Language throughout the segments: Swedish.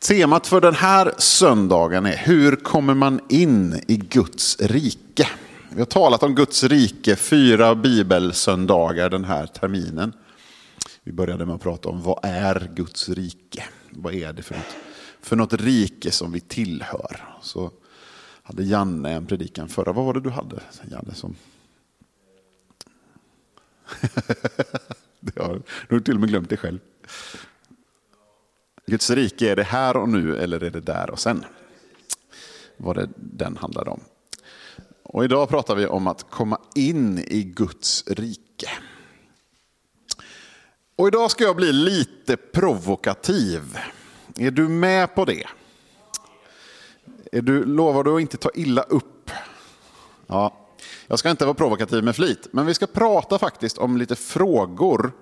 Temat för den här söndagen är hur kommer man in i Guds rike? Vi har talat om Guds rike fyra bibelsöndagar den här terminen. Vi började med att prata om vad är Guds rike? Vad är det för något, för något rike som vi tillhör? Så hade Janne en predikan förra. Vad var det du hade Janne? Som... det har du till och med glömt det själv. Guds rike, är det här och nu eller är det där och sen? Vad det den handlade om. Och idag pratar vi om att komma in i Guds rike. Och idag ska jag bli lite provokativ. Är du med på det? Är du, lovar du att inte ta illa upp? Ja, jag ska inte vara provokativ med flit, men vi ska prata faktiskt om lite frågor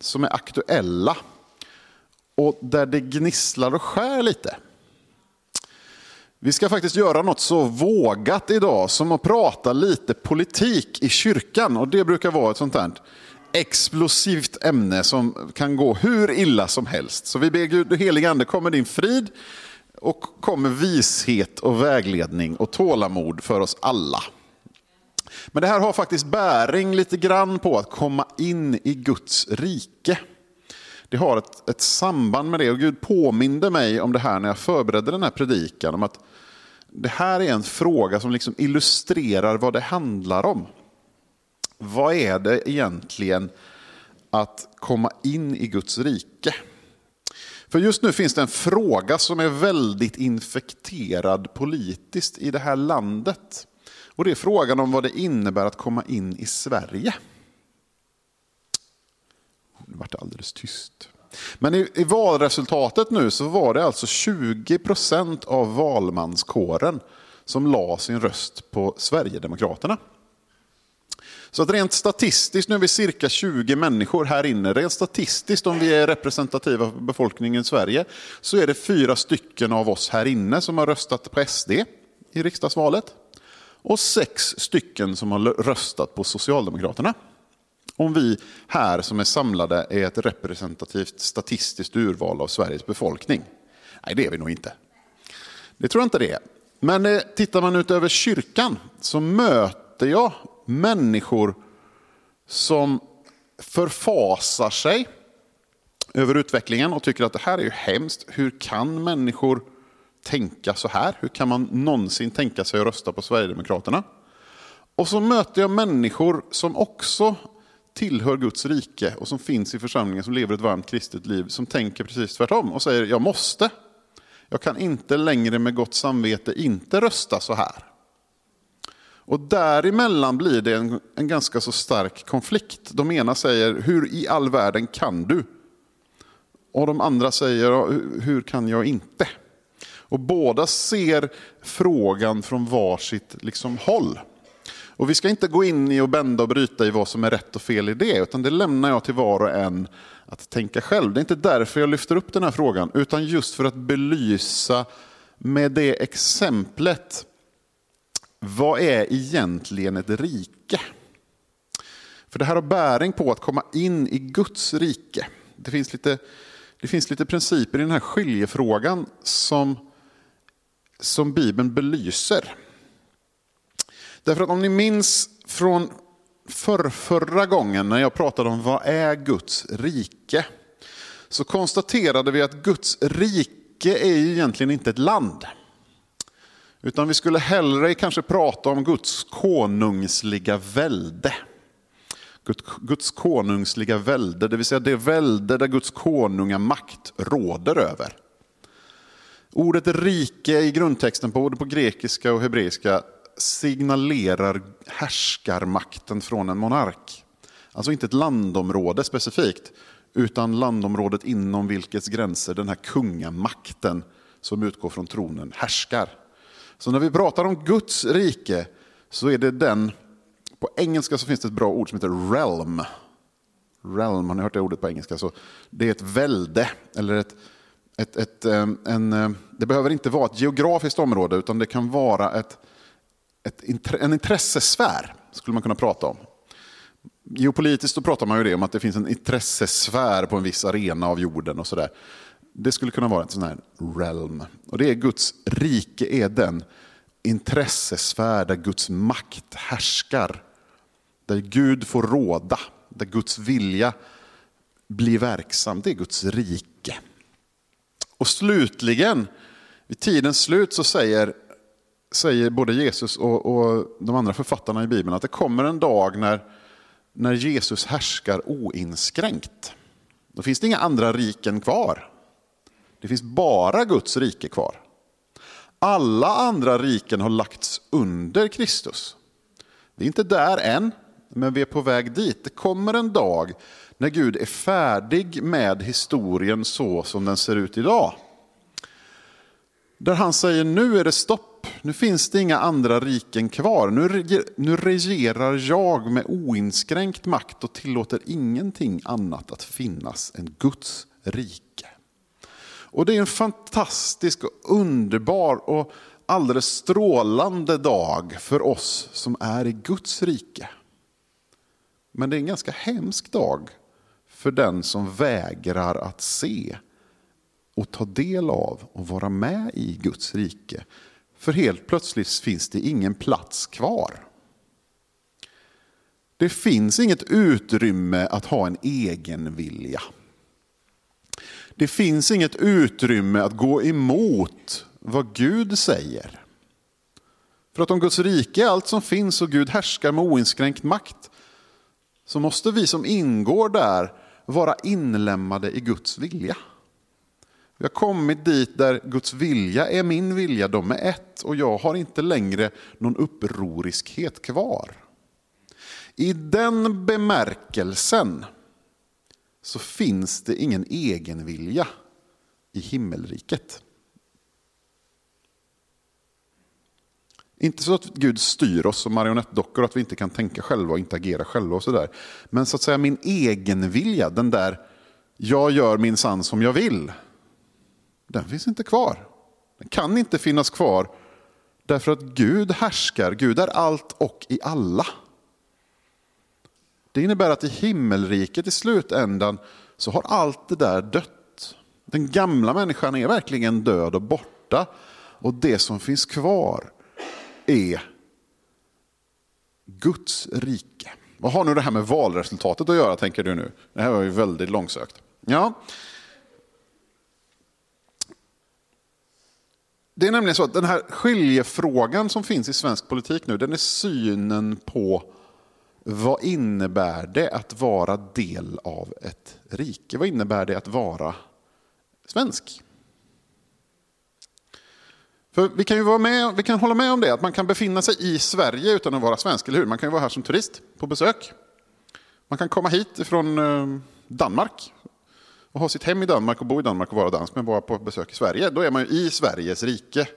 som är aktuella och där det gnisslar och skär lite. Vi ska faktiskt göra något så vågat idag som att prata lite politik i kyrkan. Och det brukar vara ett sånt här explosivt ämne som kan gå hur illa som helst. Så vi ber Gud, helige ande, kommer din frid och kommer vishet och vägledning och tålamod för oss alla. Men det här har faktiskt bäring lite grann på att komma in i Guds rike det har ett, ett samband med det. Och Gud påminde mig om det här när jag förberedde den här predikan. Om att det här är en fråga som liksom illustrerar vad det handlar om. Vad är det egentligen att komma in i Guds rike? För just nu finns det en fråga som är väldigt infekterad politiskt i det här landet. Och det är frågan om vad det innebär att komma in i Sverige. Nu vart det alldeles tyst. Men i, i, valresultatet nu så var det alltså 20 procent av valmanskåren som la sin röst på Sverigedemokraterna. Så att rent statistiskt, nu är vi cirka 20 människor här inne, rent statistiskt om vi är representativa för befolkningen i Sverige, så är det fyra stycken av oss här inne som har röstat på SD i riksdagsvalet. Och sex stycken som har röstat på Socialdemokraterna om vi här som är samlade är ett representativt statistiskt urval av Sveriges befolkning? Nej, det är vi nog inte. Det tror jag inte det är. Men eh, tittar man ut över kyrkan så möter jag människor som förfasar sig över utvecklingen och tycker att det här är ju hemskt. Hur kan människor tänka så här? Hur kan man någonsin tänka sig att rösta på Sverigedemokraterna? Och så möter jag människor som också tillhör Guds rike och som finns i församlingen som lever ett varmt kristet liv som tänker precis tvärtom och säger jag måste. Jag kan inte längre med gott samvete inte rösta så här. Och däremellan blir det en, en ganska så stark konflikt. De ena säger hur i all världen kan du? Och de andra säger hur kan jag inte? Och båda ser frågan från varsitt liksom håll. Och vi ska inte gå in i och bända och bryta i vad som är rätt och fel i det, utan det lämnar jag till var och en att tänka själv. Det är inte därför jag lyfter upp den här frågan, utan just för att belysa med det exemplet, vad är egentligen ett rike? För det här har bäring på att komma in i Guds rike. Det finns lite, det finns lite principer i den här skiljefrågan som, som Bibeln belyser. Därför att om ni minns från för förra gången när jag pratade om vad är Guds rike, så konstaterade vi att Guds rike är ju egentligen inte ett land. Utan vi skulle hellre kanske prata om Guds konungsliga välde. Guds konungsliga välde, det vill säga det välde där Guds konungamakt råder över. Ordet rike i grundtexten, både på grekiska och hebreiska, signalerar härskarmakten från en monark. Alltså inte ett landområde specifikt, utan landområdet inom vilkets gränser den här kungamakten som utgår från tronen härskar. Så när vi pratar om Guds rike så är det den, på engelska så finns det ett bra ord som heter realm. Realm, har ni hört det ordet på engelska? Så det är ett välde, eller ett, ett, ett, eh, en, eh, det behöver inte vara ett geografiskt område utan det kan vara ett, ett, en intressesfär, skulle man kunna prata om. Geopolitiskt då pratar man ju det om att det finns en intressesfär på en viss arena av jorden och sådär. Det skulle kunna vara en sån här realm. Och det är Guds rike är den intressesfär där Guds makt härskar. Där Gud får råda, där Guds vilja blir verksam. Det är Guds rike. Och slutligen, vid tidens slut så säger, säger både Jesus och, och de andra författarna i Bibeln att det kommer en dag när, när Jesus härskar oinskränkt. Då finns det inga andra riken kvar. Det finns bara Guds rike kvar. Alla andra riken har lagts under Kristus. Vi är inte där än, men vi är på väg dit. Det kommer en dag när Gud är färdig med historien så som den ser ut idag. Där han säger nu är det stopp, nu finns det inga andra riken kvar. Nu, nu regerar jag med oinskränkt makt och tillåter ingenting annat att finnas än Guds rike. Och det är en fantastisk och underbar och alldeles strålande dag för oss som är i Guds rike. Men det är en ganska hemsk dag för den som vägrar att se och ta del av och vara med i Guds rike. För helt plötsligt finns det ingen plats kvar. Det finns inget utrymme att ha en egen vilja. Det finns inget utrymme att gå emot vad Gud säger. För att om Guds rike är allt som finns och Gud härskar med oinskränkt makt, så måste vi som ingår där vara inlämnade i Guds vilja. Vi har kommit dit där Guds vilja är min vilja, de är ett och jag har inte längre någon upproriskhet kvar. I den bemärkelsen så finns det ingen egen vilja i himmelriket. Inte så att Gud styr oss som marionettdockor, att vi inte kan tänka själva och inte agera själva. och så där. Men så att säga min egenvilja, den där jag gör min sann som jag vill, den finns inte kvar. Den kan inte finnas kvar därför att Gud härskar, Gud är allt och i alla. Det innebär att i himmelriket i slutändan så har allt det där dött. Den gamla människan är verkligen död och borta. Och det som finns kvar är Guds rike. Vad har nu det här med valresultatet att göra tänker du nu? Det här var ju väldigt långsökt. Ja. Det är nämligen så att den här skiljefrågan som finns i svensk politik nu, den är synen på vad innebär det att vara del av ett rike? Vad innebär det att vara svensk? För vi kan ju vara med, vi kan hålla med om det, att man kan befinna sig i Sverige utan att vara svensk, eller hur? Man kan ju vara här som turist på besök. Man kan komma hit från eh, Danmark och ha sitt hem i Danmark och bo i Danmark och vara dansk, men vara på besök i Sverige. Då är man ju i Sveriges rike.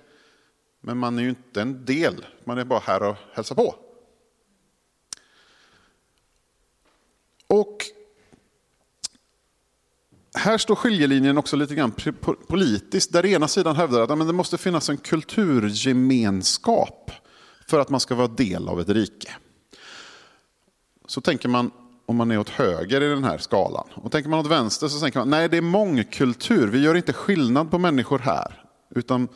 Men man är ju inte en del, man är bara här och hälsar på. Och här står skiljelinjen också lite grann politiskt, där ena sidan hävdar att det måste finnas en kulturgemenskap för att man ska vara del av ett rike. Så tänker man om man är åt höger i den här skalan. Och tänker man åt vänster så tänker man, nej det är mångkultur, vi gör inte skillnad på människor här. Utan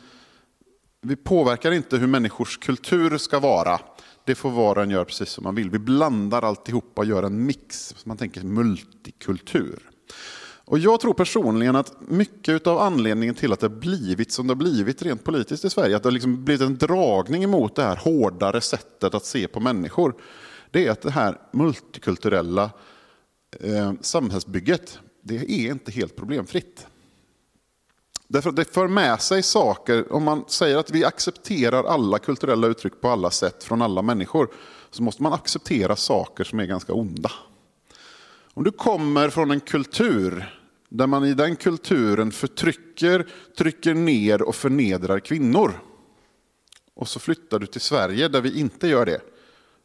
vi påverkar inte hur människors kultur ska vara. Det får var och en göra precis som man vill. Vi blandar alltihopa och gör en mix. Man tänker multikultur. Och jag tror personligen att mycket av anledningen till att det blivit som det har blivit rent politiskt i Sverige, att det har liksom blivit en dragning emot det här hårdare sättet att se på människor, det är att det här multikulturella eh, samhällsbygget, det är inte helt problemfritt. Därför att det för med sig saker, om man säger att vi accepterar alla kulturella uttryck på alla sätt från alla människor, så måste man acceptera saker som är ganska onda. Om du kommer från en kultur där man i den kulturen förtrycker, trycker ner och förnedrar kvinnor. Och så flyttar du till Sverige där vi inte gör det.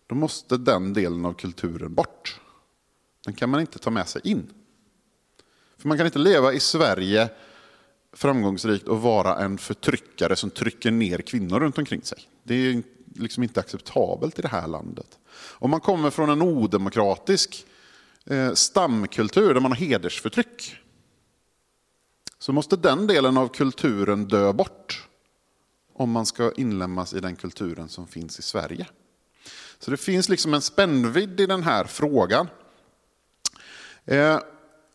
Då måste den delen av kulturen bort. Den kan man inte ta med sig in. För man kan inte leva i Sverige framgångsrikt och vara en förtryckare som trycker ner kvinnor runt omkring sig. Det är liksom inte acceptabelt i det här landet. Om man kommer från en odemokratisk eh, stamkultur där man har hedersförtryck. så måste den delen av kulturen dö bort om man ska inlemmas i den kulturen som finns i Sverige. Så det finns liksom en spännvidd i den här frågan. Eh,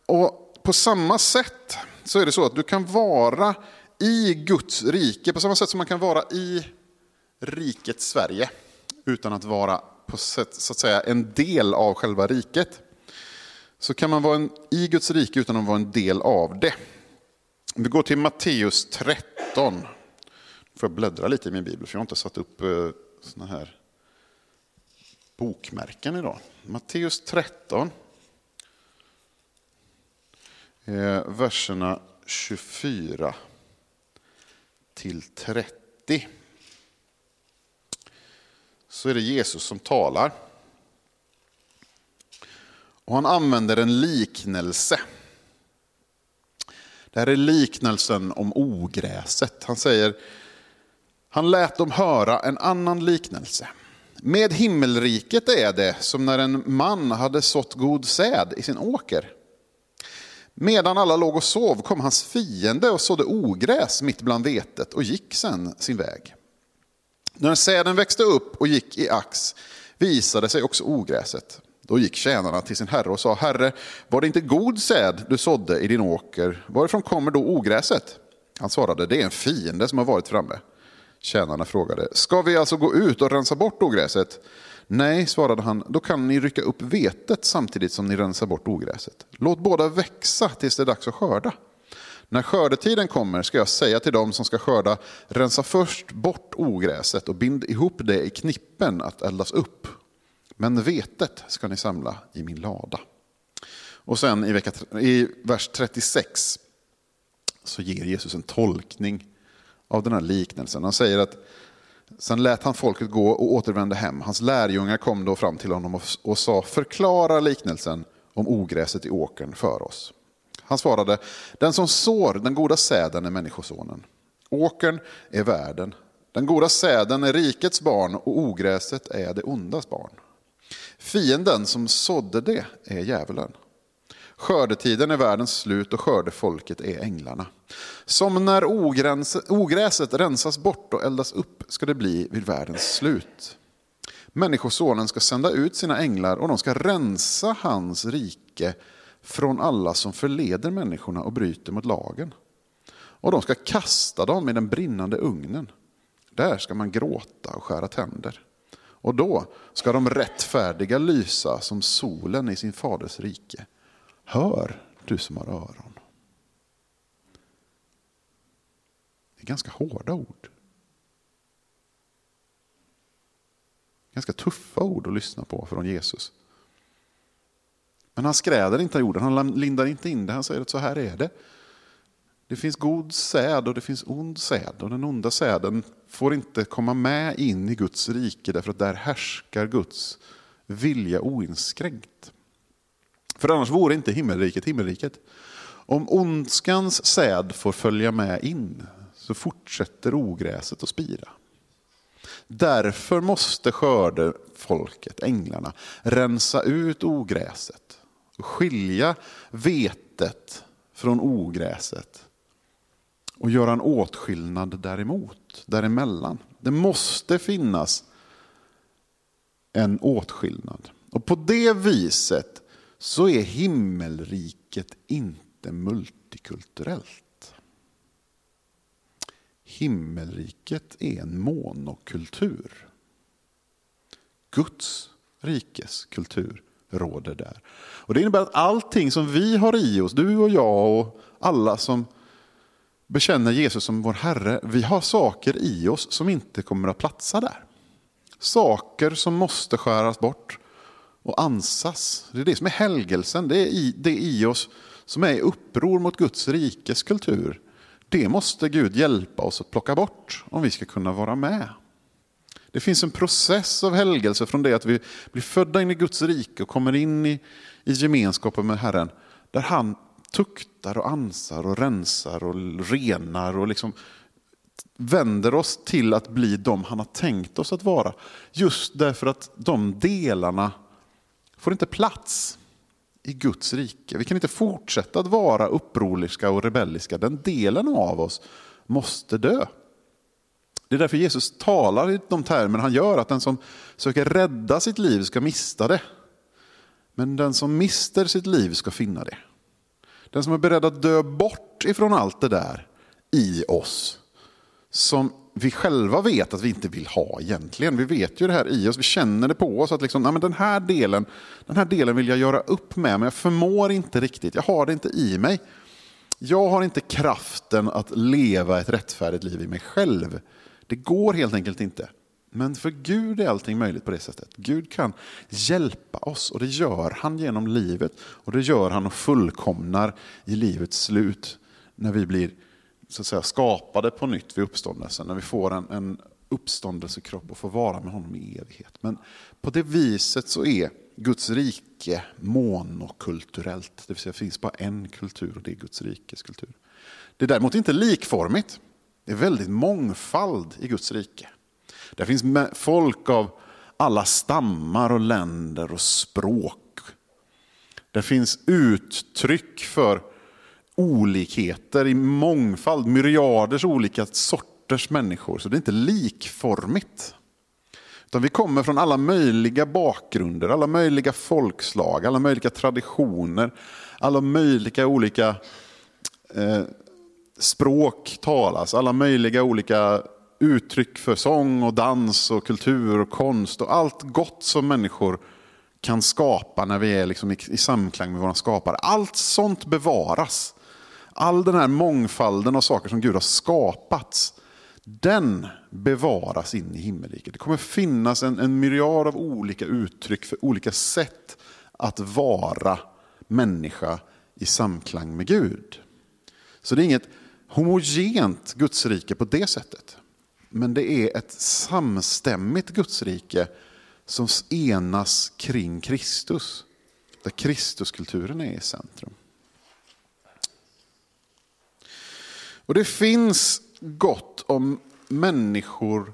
och på samma sätt så är det så att du kan vara i Guds rike, på samma sätt som man kan vara i riket Sverige, utan att vara på sätt, så att säga, en del av själva riket. Så kan man vara en, i Guds rike utan att vara en del av det. Vi går till Matteus 13. Får jag bläddra lite i min bibel, för jag har inte satt upp eh, såna här bokmärken idag. Matteus 13. Eh, verserna 24 till 30. Så är det Jesus som talar. Och han använder en liknelse. Det här är liknelsen om ogräset. Han säger, han lät dem höra en annan liknelse. Med himmelriket är det som när en man hade sått god säd i sin åker. Medan alla låg och sov kom hans fiende och sådde ogräs mitt bland vetet och gick sen sin väg. När säden växte upp och gick i ax visade sig också ogräset. Då gick tjänarna till sin herre och sa, Herre, var det inte god säd du sådde i din åker? Varifrån kommer då ogräset? Han svarade, det är en fiende som har varit framme. Tjänarna frågade, ska vi alltså gå ut och rensa bort ogräset? Nej, svarade han, då kan ni rycka upp vetet samtidigt som ni rensar bort ogräset. Låt båda växa tills det är dags att skörda. När skördetiden kommer ska jag säga till dem som ska skörda, rensa först bort ogräset och bind ihop det i knippen att eldas upp. Men vetet ska ni samla i min lada. Och sen i, vecka, i vers 36 så ger Jesus en tolkning av den här liknelsen. Han säger att sen lät han folket gå och återvände hem. Hans lärjungar kom då fram till honom och sa förklara liknelsen om ogräset i åkern för oss. Han svarade, den som sår den goda säden är människosonen. Åkern är världen. Den goda säden är rikets barn och ogräset är det ondas barn. Fienden som sådde det är djävulen. Skördetiden är världens slut och skördefolket är änglarna. Som när ogräset rensas bort och eldas upp ska det bli vid världens slut. Människosonen ska sända ut sina änglar och de ska rensa hans rike från alla som förleder människorna och bryter mot lagen. Och de ska kasta dem i den brinnande ugnen. Där ska man gråta och skära tänder. Och då ska de rättfärdiga lysa som solen i sin faders rike. Hör, du som har öron. Det är ganska hårda ord. Ganska tuffa ord att lyssna på från Jesus. Men han skräder inte jorden, han lindar inte in det. Han säger att så här är det. Det finns god säd och det finns ond säd. Och den onda säden får inte komma med in i Guds rike därför att där härskar Guds vilja oinskränkt. För annars vore inte himmelriket himmelriket. Om ondskans säd får följa med in så fortsätter ogräset att spira. Därför måste skördefolket, änglarna, rensa ut ogräset och skilja vetet från ogräset och göra en åtskillnad däremot, däremellan. Det måste finnas en åtskillnad. Och på det viset så är himmelriket inte multikulturellt. Himmelriket är en monokultur. Guds rikes kultur råder där. Och Det innebär att allting som vi har i oss, du och jag och alla som bekänner Jesus som vår Herre, vi har saker i oss som inte kommer att platsa där. Saker som måste skäras bort och ansas. Det är det som är helgelsen, det är i, det är i oss som är i uppror mot Guds rikes kultur. Det måste Gud hjälpa oss att plocka bort om vi ska kunna vara med. Det finns en process av helgelse från det att vi blir födda in i Guds rike och kommer in i, i gemenskapen med Herren. Där han tuktar och ansar och rensar och renar och liksom vänder oss till att bli de han har tänkt oss att vara. Just därför att de delarna får inte plats i Guds rike. Vi kan inte fortsätta att vara upproriska och rebelliska. Den delen av oss måste dö. Det är därför Jesus talar i de termer han gör, att den som söker rädda sitt liv ska mista det. Men den som mister sitt liv ska finna det. Den som är beredd att dö bort ifrån allt det där i oss, som vi själva vet att vi inte vill ha egentligen. Vi vet ju det här i oss, vi känner det på oss att liksom, nej, men den, här delen, den här delen vill jag göra upp med, men jag förmår inte riktigt, jag har det inte i mig. Jag har inte kraften att leva ett rättfärdigt liv i mig själv. Det går helt enkelt inte. Men för Gud är allting möjligt på det sättet. Gud kan hjälpa oss och det gör han genom livet. Och det gör han och fullkomnar i livets slut när vi blir så att säga, skapade på nytt vid uppståndelsen. När vi får en, en uppståndelsekropp och får vara med honom i evighet. Men på det viset så är Guds rike monokulturellt. Det vill säga det finns bara en kultur och det är Guds rikes kultur. Det är däremot inte likformigt. Det är väldigt mångfald i Guds rike. Det finns folk av alla stammar och länder och språk. Det finns uttryck för olikheter i mångfald, myriaders olika sorters människor. Så det är inte likformigt. Utan vi kommer från alla möjliga bakgrunder, alla möjliga folkslag, alla möjliga traditioner, alla möjliga olika eh, språk talas, alla möjliga olika uttryck för sång och dans och kultur och konst och allt gott som människor kan skapa när vi är liksom i, i samklang med våra skapare. Allt sånt bevaras. All den här mångfalden av saker som Gud har skapat, den bevaras in i himmelriket. Det kommer finnas en, en myriad av olika uttryck för olika sätt att vara människa i samklang med Gud. Så det är inget homogent gudsrike på det sättet. Men det är ett samstämmigt gudsrike som enas kring Kristus. Där Kristuskulturen är i centrum. Och det finns gott om människor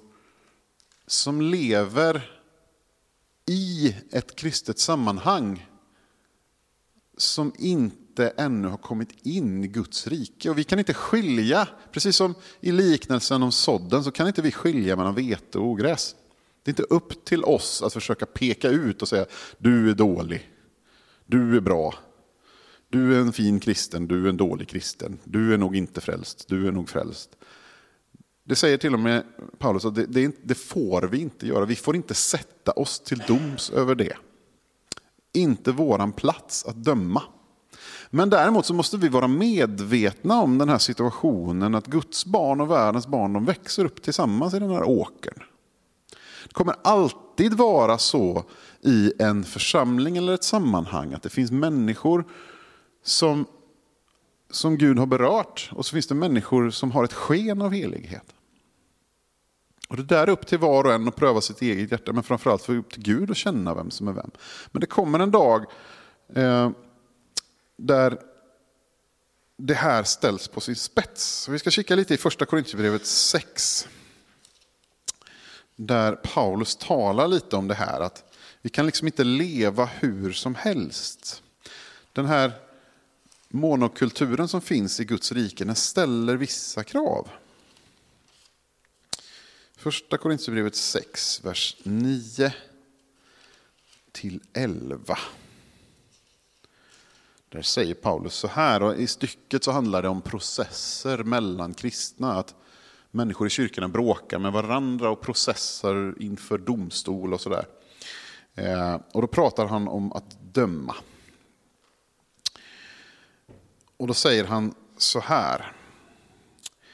som lever i ett kristet sammanhang som inte ännu har kommit in i Guds rike. Och vi kan inte skilja, precis som i liknelsen om sådden, så kan inte vi skilja mellan vete och ogräs. Det är inte upp till oss att försöka peka ut och säga du är dålig, du är bra, du är en fin kristen, du är en dålig kristen, du är nog inte frälst, du är nog frälst. Det säger till och med Paulus att det, det, det får vi inte göra, vi får inte sätta oss till doms över det. Inte våran plats att döma. Men däremot så måste vi vara medvetna om den här situationen att Guds barn och världens barn de växer upp tillsammans i den här åkern. Det kommer alltid vara så i en församling eller ett sammanhang att det finns människor som, som Gud har berört och så finns det människor som har ett sken av helighet. Och Det där är upp till var och en att pröva sitt eget hjärta, men framförallt för upp till Gud att känna vem som är vem. Men det kommer en dag eh, där det här ställs på sin spets. Så vi ska kika lite i första Korintierbrevet 6. Där Paulus talar lite om det här att vi kan liksom inte leva hur som helst. Den här monokulturen som finns i Guds rike, den ställer vissa krav. Första Korintierbrevet 6, vers 9 till 11. Där säger Paulus så här, och i stycket så handlar det om processer mellan kristna. Att människor i kyrkorna bråkar med varandra och processar inför domstol och sådär. Eh, och då pratar han om att döma. Och då säger han så här.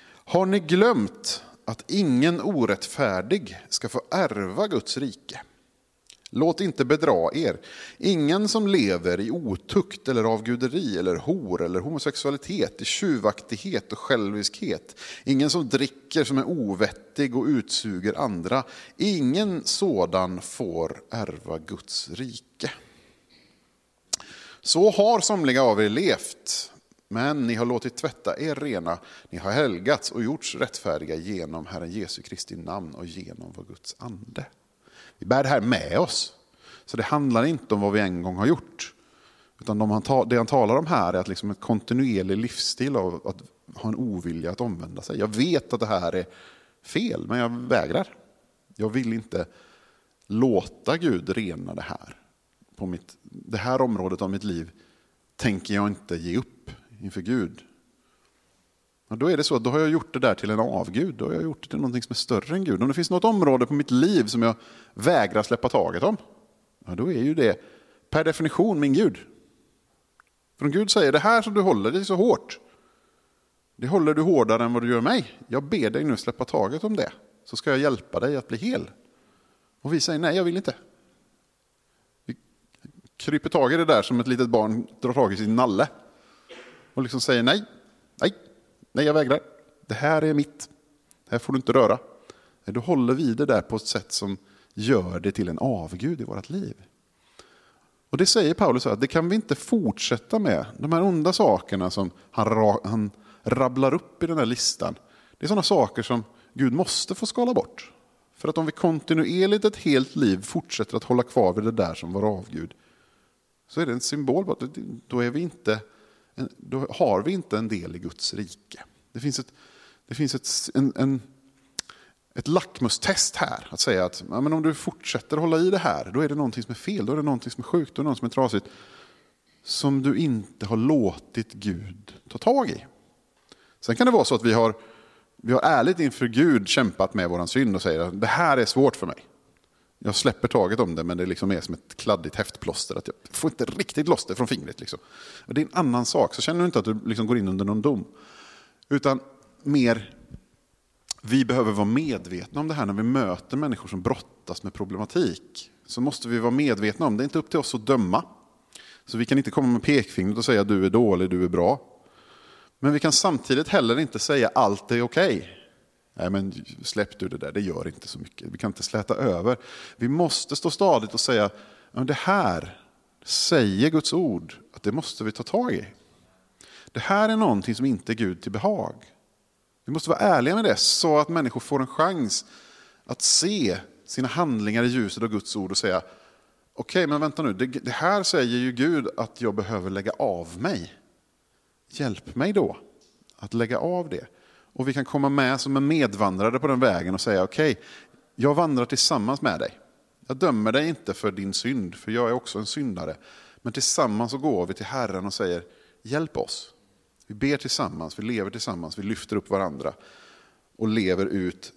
Har ni glömt att ingen orättfärdig ska få ärva Guds rike? Låt inte bedra er. Ingen som lever i otukt eller avguderi eller hor eller homosexualitet, i tjuvaktighet och själviskhet. Ingen som dricker som är ovettig och utsuger andra. Ingen sådan får ärva Guds rike. Så har somliga av er levt, men ni har låtit tvätta er rena, ni har helgats och gjorts rättfärdiga genom Herren Jesu Kristi namn och genom vår Guds ande. Vi bär det här med oss. Så det handlar inte om vad vi en gång har gjort. Utan de han det han talar om här är att liksom en kontinuerlig livsstil av att ha en ovilja att omvända sig. Jag vet att det här är fel, men jag vägrar. Jag vill inte låta Gud rena det här. På mitt, det här området av mitt liv tänker jag inte ge upp inför Gud. Och då är det så att då har jag gjort det där till en avgud. Då har jag gjort det till någonting som är större än Gud. Om det finns något område på mitt liv som jag vägrar släppa taget om, ja, då är ju det per definition min Gud. För om Gud säger det här som du håller dig så hårt, det håller du hårdare än vad du gör mig. Jag ber dig nu släppa taget om det, så ska jag hjälpa dig att bli hel. Och vi säger nej, jag vill inte. Vi kryper tag i det där som ett litet barn drar tag i sin nalle. Och liksom säger nej, nej, nej jag vägrar. Det här är mitt. Det här får du inte röra. Då håller vi det där på ett sätt som gör det till en avgud i vårt liv. Och det säger Paulus att det kan vi inte fortsätta med. De här onda sakerna som han, han rabblar upp i den här listan. Det är sådana saker som Gud måste få skala bort. För att om vi kontinuerligt ett helt liv fortsätter att hålla kvar vid det där som var avgud, så är det en symbol på att då, är vi inte, då har vi inte en del i Guds rike. Det finns ett, det finns ett, en, en, ett lackmustest här, att säga att ja, men om du fortsätter hålla i det här, då är det någonting som är fel, då är det någonting som är sjukt, då är det något som är trasigt, som du inte har låtit Gud ta tag i. Sen kan det vara så att vi har vi har ärligt inför Gud kämpat med vår synd och säger att det här är svårt för mig. Jag släpper taget om det men det liksom är som ett kladdigt häftplåster. Att jag får inte riktigt loss det från fingret. Liksom. Och det är en annan sak. Så känner du inte att du liksom går in under någon dom. Utan mer, vi behöver vara medvetna om det här när vi möter människor som brottas med problematik. Så måste vi vara medvetna om det. Det är inte upp till oss att döma. Så vi kan inte komma med pekfingret och säga du är dålig, du är bra. Men vi kan samtidigt heller inte säga allt är okej. Okay. Nej, men släpp du det där, det gör inte så mycket. Vi kan inte släta över. Vi måste stå stadigt och säga, det här säger Guds ord att det måste vi ta tag i. Det här är någonting som inte är Gud till behag. Vi måste vara ärliga med det så att människor får en chans att se sina handlingar i ljuset av Guds ord och säga, okej okay, men vänta nu, det, det här säger ju Gud att jag behöver lägga av mig. Hjälp mig då att lägga av det. Och vi kan komma med som en medvandrare på den vägen och säga okej, okay, jag vandrar tillsammans med dig. Jag dömer dig inte för din synd, för jag är också en syndare. Men tillsammans så går vi till Herren och säger hjälp oss. Vi ber tillsammans, vi lever tillsammans, vi lyfter upp varandra och lever ut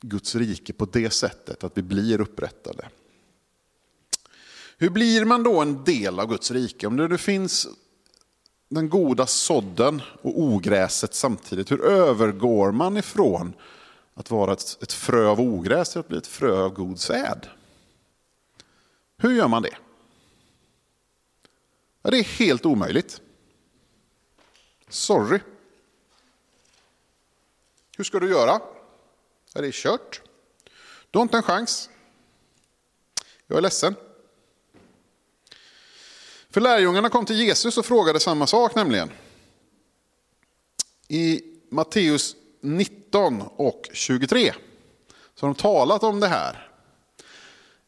Guds rike på det sättet att vi blir upprättade. Hur blir man då en del av Guds rike? Om det finns den goda sådden och ogräset samtidigt? Hur övergår man ifrån att vara ett, ett frö av ogräs till att bli ett frö av god säd? Hur gör man det? Ja, det är helt omöjligt. Sorry. Hur ska du göra? Ja, det är kört. Du har inte en chans. Jag är ledsen. För lärjungarna kom till Jesus och frågade samma sak nämligen. I Matteus 19 och 23 så har de talat om det här.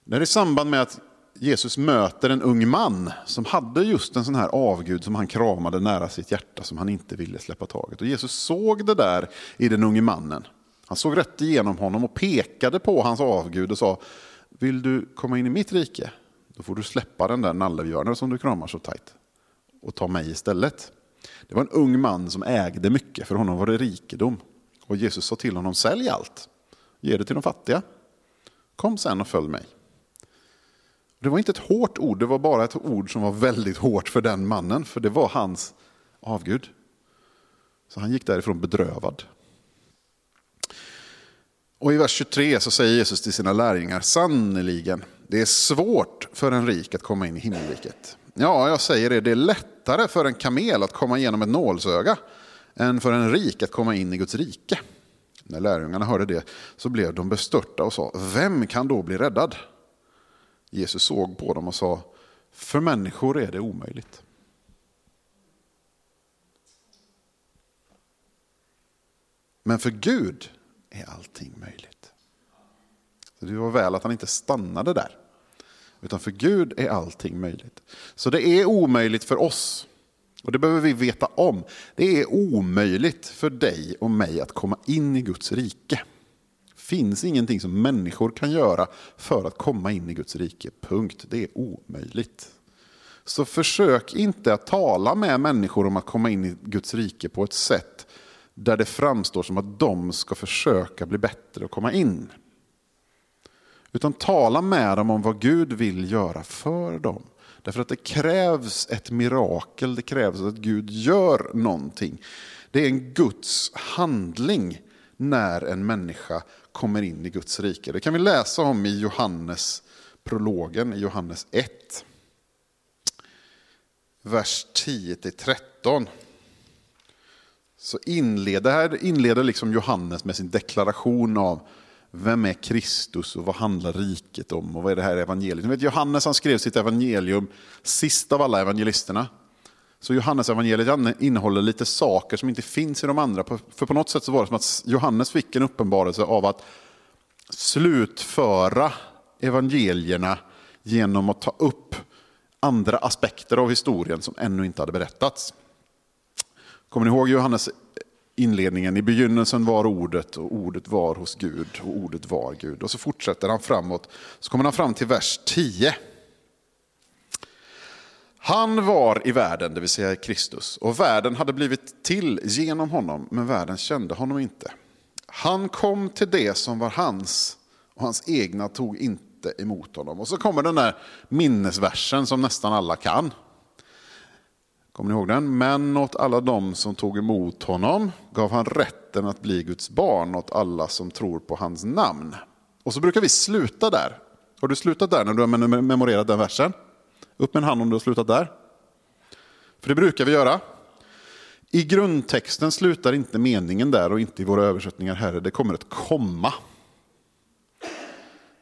Det är i samband med att Jesus möter en ung man som hade just en sån här avgud som han kramade nära sitt hjärta som han inte ville släppa taget. Och Jesus såg det där i den unge mannen. Han såg rätt igenom honom och pekade på hans avgud och sa, vill du komma in i mitt rike? Då får du släppa den där nallebjörnen som du kramar så tajt och ta mig istället. Det var en ung man som ägde mycket, för honom var det rikedom. Och Jesus sa till honom, sälj allt, ge det till de fattiga. Kom sen och följ mig. Det var inte ett hårt ord, det var bara ett ord som var väldigt hårt för den mannen, för det var hans avgud. Så han gick därifrån bedrövad. Och i vers 23 så säger Jesus till sina lärjungar, sannerligen, det är svårt för en rik att komma in i himmelriket. Ja, jag säger det, det är lättare för en kamel att komma igenom ett nålsöga än för en rik att komma in i Guds rike. När lärjungarna hörde det så blev de bestörta och sa, vem kan då bli räddad? Jesus såg på dem och sa, för människor är det omöjligt. Men för Gud är allting möjligt. Så det var väl att han inte stannade där. Utan för Gud är allting möjligt. Så det är omöjligt för oss. Och det behöver vi veta om. Det är omöjligt för dig och mig att komma in i Guds rike. Det finns ingenting som människor kan göra för att komma in i Guds rike. Punkt. Det är omöjligt. Så försök inte att tala med människor om att komma in i Guds rike på ett sätt där det framstår som att de ska försöka bli bättre och komma in. Utan tala med dem om vad Gud vill göra för dem. Därför att det krävs ett mirakel, det krävs att Gud gör någonting. Det är en Guds handling när en människa kommer in i Guds rike. Det kan vi läsa om i Johannes prologen, i Johannes 1. Vers 10-13. Så inleder, här inleder liksom Johannes med sin deklaration av vem är Kristus och vad handlar riket om och vad är det här evangeliet? Ni vet, Johannes han skrev sitt evangelium sist av alla evangelisterna. Så Johannes evangeliet innehåller lite saker som inte finns i de andra. För på något sätt så var det som att Johannes fick en uppenbarelse av att slutföra evangelierna genom att ta upp andra aspekter av historien som ännu inte hade berättats. Kommer ni ihåg Johannes inledningen? I begynnelsen var ordet och ordet var hos Gud och ordet var Gud. Och så fortsätter han framåt. Så kommer han fram till vers 10. Han var i världen, det vill säga Kristus, och världen hade blivit till genom honom, men världen kände honom inte. Han kom till det som var hans, och hans egna tog inte emot honom. Och så kommer den där minnesversen som nästan alla kan. Kommer ni ihåg den? Men åt alla dem som tog emot honom gav han rätten att bli Guds barn åt alla som tror på hans namn. Och så brukar vi sluta där. Har du slutat där när du har memorerat den versen? Upp med en hand om du har slutat där. För det brukar vi göra. I grundtexten slutar inte meningen där och inte i våra översättningar heller. Det kommer ett komma.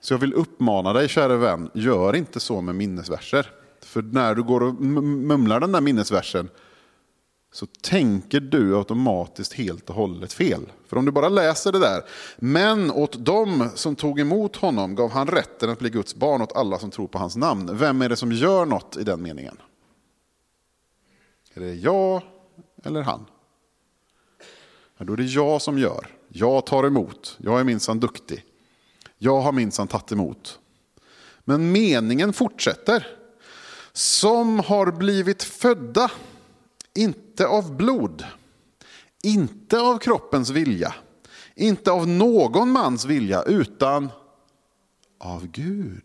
Så jag vill uppmana dig, kära vän, gör inte så med minnesverser. För när du går och mumlar den där minnesversen så tänker du automatiskt helt och hållet fel. För om du bara läser det där. Men åt dem som tog emot honom gav han rätten att bli Guds barn åt alla som tror på hans namn. Vem är det som gör något i den meningen? Är det jag eller han? Ja, då är det jag som gör. Jag tar emot. Jag är minsann duktig. Jag har minsann tagit emot. Men meningen fortsätter som har blivit födda, inte av blod, inte av kroppens vilja, inte av någon mans vilja, utan av Gud.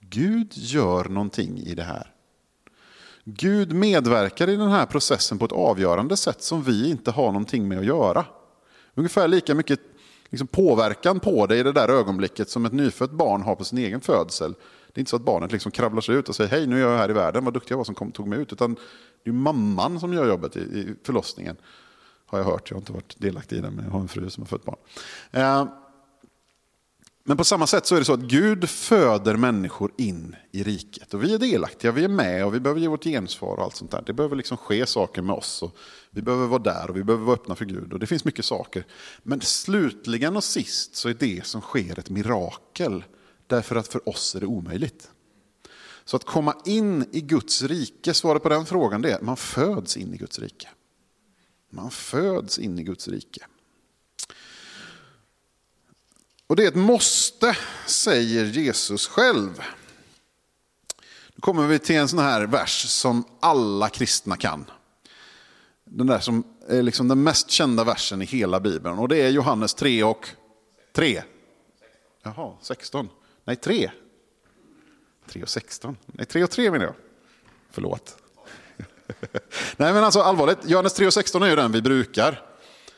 Gud gör någonting i det här. Gud medverkar i den här processen på ett avgörande sätt som vi inte har någonting med att göra. Ungefär lika mycket liksom påverkan på det i det där ögonblicket som ett nyfött barn har på sin egen födsel det är inte så att barnet liksom kravlar sig ut och säger hej nu är jag här i världen, vad duktig jag var som kom, tog mig ut. Utan det är mamman som gör jobbet i, i förlossningen. Har jag hört, jag har inte varit delaktig i det men jag har en fru som har fött barn. Eh, men på samma sätt så är det så att Gud föder människor in i riket. Och vi är delaktiga, vi är med och vi behöver ge vårt gensvar och allt sånt där. Det behöver liksom ske saker med oss. Och vi behöver vara där och vi behöver vara öppna för Gud. Och det finns mycket saker. Men slutligen och sist så är det som sker ett mirakel Därför att för oss är det omöjligt. Så att komma in i Guds rike, svaret på den frågan det är man föds in i Guds rike. Man föds in i Guds rike. Och det är ett måste, säger Jesus själv. Nu kommer vi till en sån här vers som alla kristna kan. Den där som är liksom den mest kända versen i hela Bibeln. Och det är Johannes 3 och 3. Jaha, 16. Nej, 3. 3 och 16. Nej, 3 och 3 menar jag. Förlåt. Nej, men alltså allvarligt. Johannes 3 och 16 är ju den vi brukar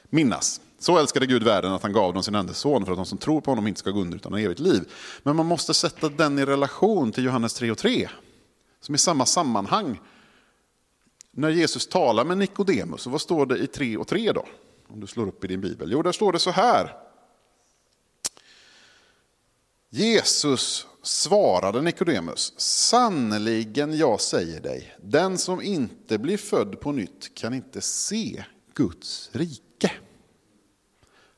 minnas. Så älskade Gud världen att han gav dem sin enda son för att de som tror på honom inte ska gå under utan ha evigt liv. Men man måste sätta den i relation till Johannes 3 och 3. Som i samma sammanhang. När Jesus talar med Nikodemus, vad står det i 3 och 3 då? Om du slår upp i din bibel. Jo, där står det så här. Jesus svarade Nikodemus, sannerligen jag säger dig, den som inte blir född på nytt kan inte se Guds rike.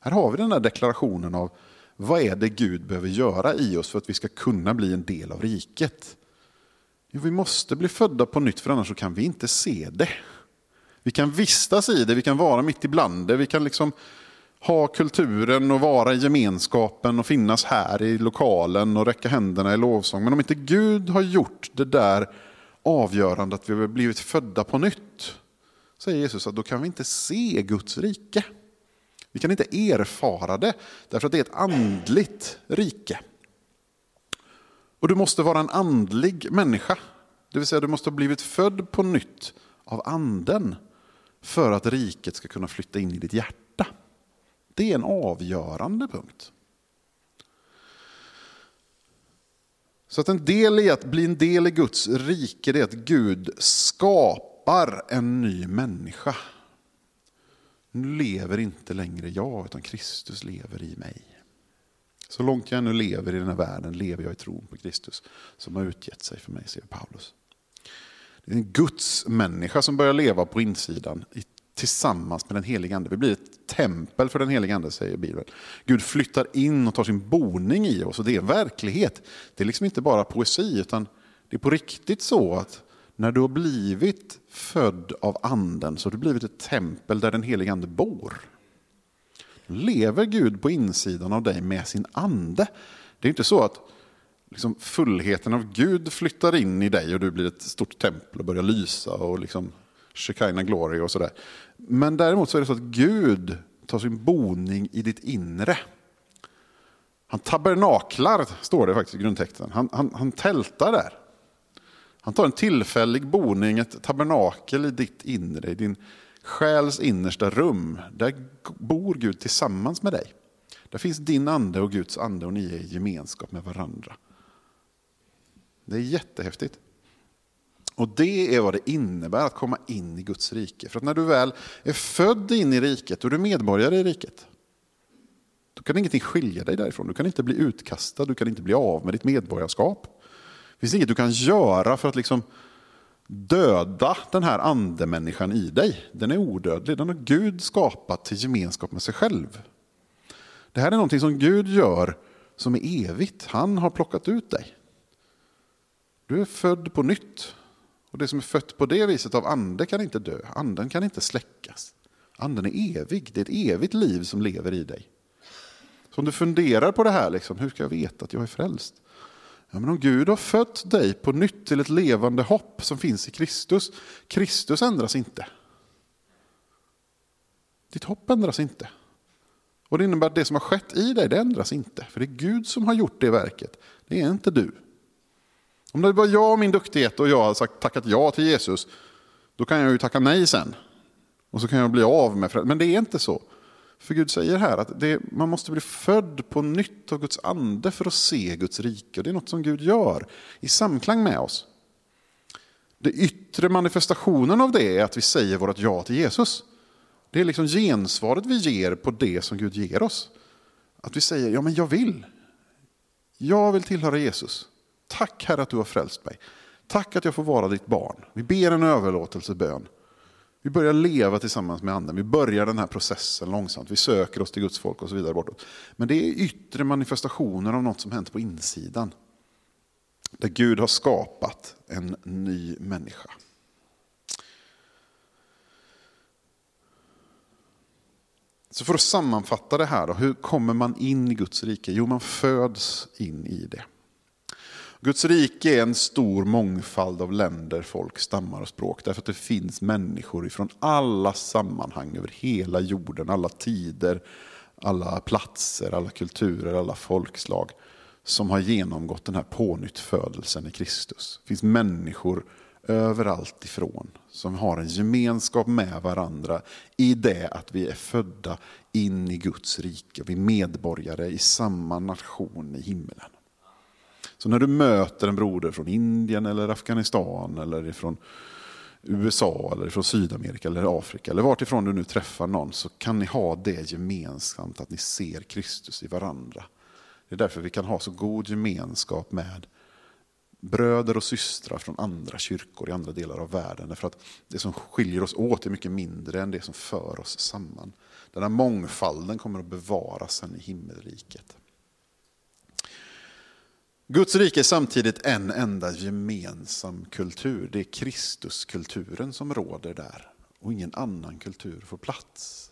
Här har vi den där deklarationen av Vad är det Gud behöver göra i oss för att vi ska kunna bli en del av riket? Jo, vi måste bli födda på nytt för annars så kan vi inte se det. Vi kan vistas i det, vi kan vara mitt ibland det, vi kan liksom ha kulturen och vara i gemenskapen och finnas här i lokalen och räcka händerna i lovsång. Men om inte Gud har gjort det där avgörande att vi har blivit födda på nytt, säger Jesus att då kan vi inte se Guds rike. Vi kan inte erfara det, därför att det är ett andligt rike. Och du måste vara en andlig människa. Det vill säga du måste ha blivit född på nytt av anden för att riket ska kunna flytta in i ditt hjärta. Det är en avgörande punkt. Så att en del i att bli en del i Guds rike det är att Gud skapar en ny människa. Nu lever inte längre jag, utan Kristus lever i mig. Så långt jag ännu lever i den här världen lever jag i tron på Kristus som har utgett sig för mig, säger Paulus. Det är en Guds människa som börjar leva på insidan tillsammans med den helige Ande. Vi blir ett tempel för den helige Ande, säger Bibeln. Gud flyttar in och tar sin boning i oss och det är verklighet. Det är liksom inte bara poesi, utan det är på riktigt så att när du har blivit född av anden så har du blivit ett tempel där den helige Ande bor. Lever Gud på insidan av dig med sin ande. Det är inte så att liksom fullheten av Gud flyttar in i dig och du blir ett stort tempel och börjar lysa och liksom Shekinah glory och sådär. Men däremot så är det så att Gud tar sin boning i ditt inre. Han tabernaklar, står det faktiskt i grundtexten. Han, han, han tältar där. Han tar en tillfällig boning, ett tabernakel i ditt inre, i din själs innersta rum. Där bor Gud tillsammans med dig. Där finns din ande och Guds ande och ni är i gemenskap med varandra. Det är jättehäftigt. Och det är vad det innebär att komma in i Guds rike. För att när du väl är född in i riket då är du medborgare i riket, då kan ingenting skilja dig därifrån. Du kan inte bli utkastad, du kan inte bli av med ditt medborgarskap. Det finns inget du kan göra för att liksom döda den här andemänniskan i dig. Den är odödlig, den har Gud skapat till gemenskap med sig själv. Det här är någonting som Gud gör som är evigt. Han har plockat ut dig. Du är född på nytt. Och det som är fött på det viset av ande kan inte dö. Anden kan inte släckas. Anden är evig. Det är ett evigt liv som lever i dig. Så om du funderar på det här, liksom, hur ska jag veta att jag är frälst? Ja, men om Gud har fött dig på nytt till ett levande hopp som finns i Kristus. Kristus ändras inte. Ditt hopp ändras inte. Och Det innebär att det som har skett i dig, det ändras inte. För det är Gud som har gjort det verket. Det är inte du. Om det var jag och min duktighet och jag hade sagt, tackat ja till Jesus, då kan jag ju tacka nej sen. Och så kan jag bli av med frälsningen. Men det är inte så. För Gud säger här att det, man måste bli född på nytt av Guds ande för att se Guds rike. Och det är något som Gud gör i samklang med oss. Den yttre manifestationen av det är att vi säger vårt ja till Jesus. Det är liksom gensvaret vi ger på det som Gud ger oss. Att vi säger, ja men jag vill. Jag vill tillhöra Jesus. Tack Herre att du har frälst mig. Tack att jag får vara ditt barn. Vi ber en överlåtelsebön. Vi börjar leva tillsammans med anden. Vi börjar den här processen långsamt. Vi söker oss till Guds folk och så vidare bortåt. Men det är yttre manifestationer av något som hänt på insidan. Där Gud har skapat en ny människa. Så för att sammanfatta det här, då, hur kommer man in i Guds rike? Jo, man föds in i det. Guds rike är en stor mångfald av länder, folk, stammar och språk. Därför att det finns människor från alla sammanhang över hela jorden, alla tider, alla platser, alla kulturer, alla folkslag som har genomgått den här pånyttfödelsen i Kristus. Det finns människor överallt ifrån som har en gemenskap med varandra i det att vi är födda in i Guds rike. Vi är medborgare i samma nation i himlen. Så när du möter en broder från Indien eller Afghanistan eller från USA eller från Sydamerika eller Afrika eller vart ifrån du nu träffar någon så kan ni ha det gemensamt att ni ser Kristus i varandra. Det är därför vi kan ha så god gemenskap med bröder och systrar från andra kyrkor i andra delar av världen. Därför att det som skiljer oss åt är mycket mindre än det som för oss samman. Den här mångfalden kommer att bevaras sen i himmelriket. Guds rike är samtidigt en enda gemensam kultur. Det är Kristuskulturen som råder där och ingen annan kultur får plats.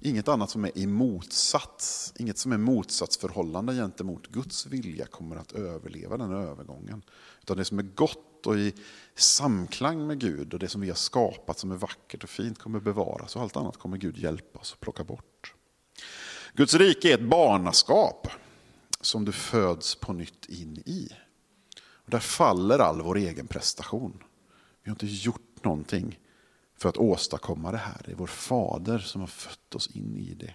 Inget annat som är i motsats, inget som är motsatsförhållande gentemot Guds vilja kommer att överleva den övergången. Utan det som är gott och i samklang med Gud och det som vi har skapat som är vackert och fint kommer bevaras och allt annat kommer Gud hjälpa oss att plocka bort. Guds rike är ett barnaskap som du föds på nytt in i. Och där faller all vår egen prestation. Vi har inte gjort någonting för att åstadkomma det här. Det är vår fader som har fött oss in i det.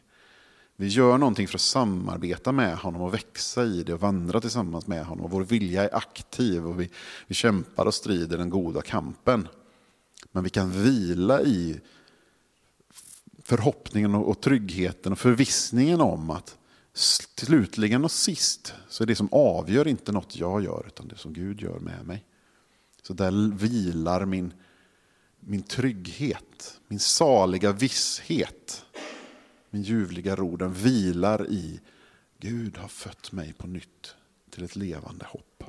Vi gör någonting för att samarbeta med honom och växa i det och vandra tillsammans med honom. Och vår vilja är aktiv och vi, vi kämpar och strider den goda kampen. Men vi kan vila i förhoppningen och tryggheten och förvissningen om att slutligen och sist så är det som avgör inte något jag gör utan det som Gud gör med mig. Så där vilar min min trygghet, min saliga visshet, min ljuvliga ro, den vilar i Gud har fött mig på nytt till ett levande hopp.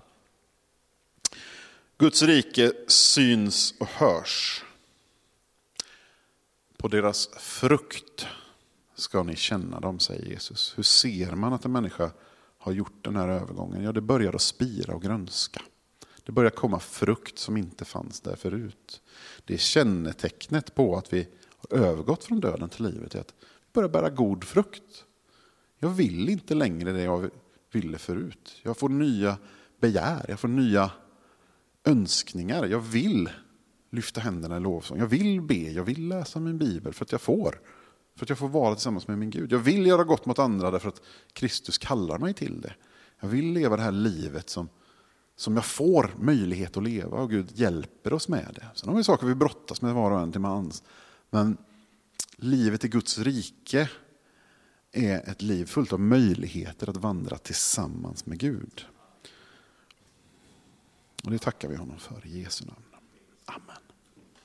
Guds rike syns och hörs. På deras frukt ska ni känna dem, säger Jesus. Hur ser man att en människa har gjort den här övergången? Ja, det börjar att spira och grönska. Det börjar komma frukt som inte fanns där förut. Det är kännetecknet på att vi har övergått från döden till livet. Att vi börjar bära god frukt. Jag vill inte längre det jag ville förut. Jag får nya begär, jag får nya önskningar. Jag vill lyfta händerna i lovsång. Jag vill be, jag vill läsa min bibel för att jag får. För att jag får vara tillsammans med min Gud. Jag vill göra gott mot andra därför att Kristus kallar mig till det. Jag vill leva det här livet som som jag får möjlighet att leva och Gud hjälper oss med det. Sen har vi saker vi brottas med var och en till mans. Men livet i Guds rike är ett liv fullt av möjligheter att vandra tillsammans med Gud. Och Det tackar vi honom för i Jesu namn. Amen.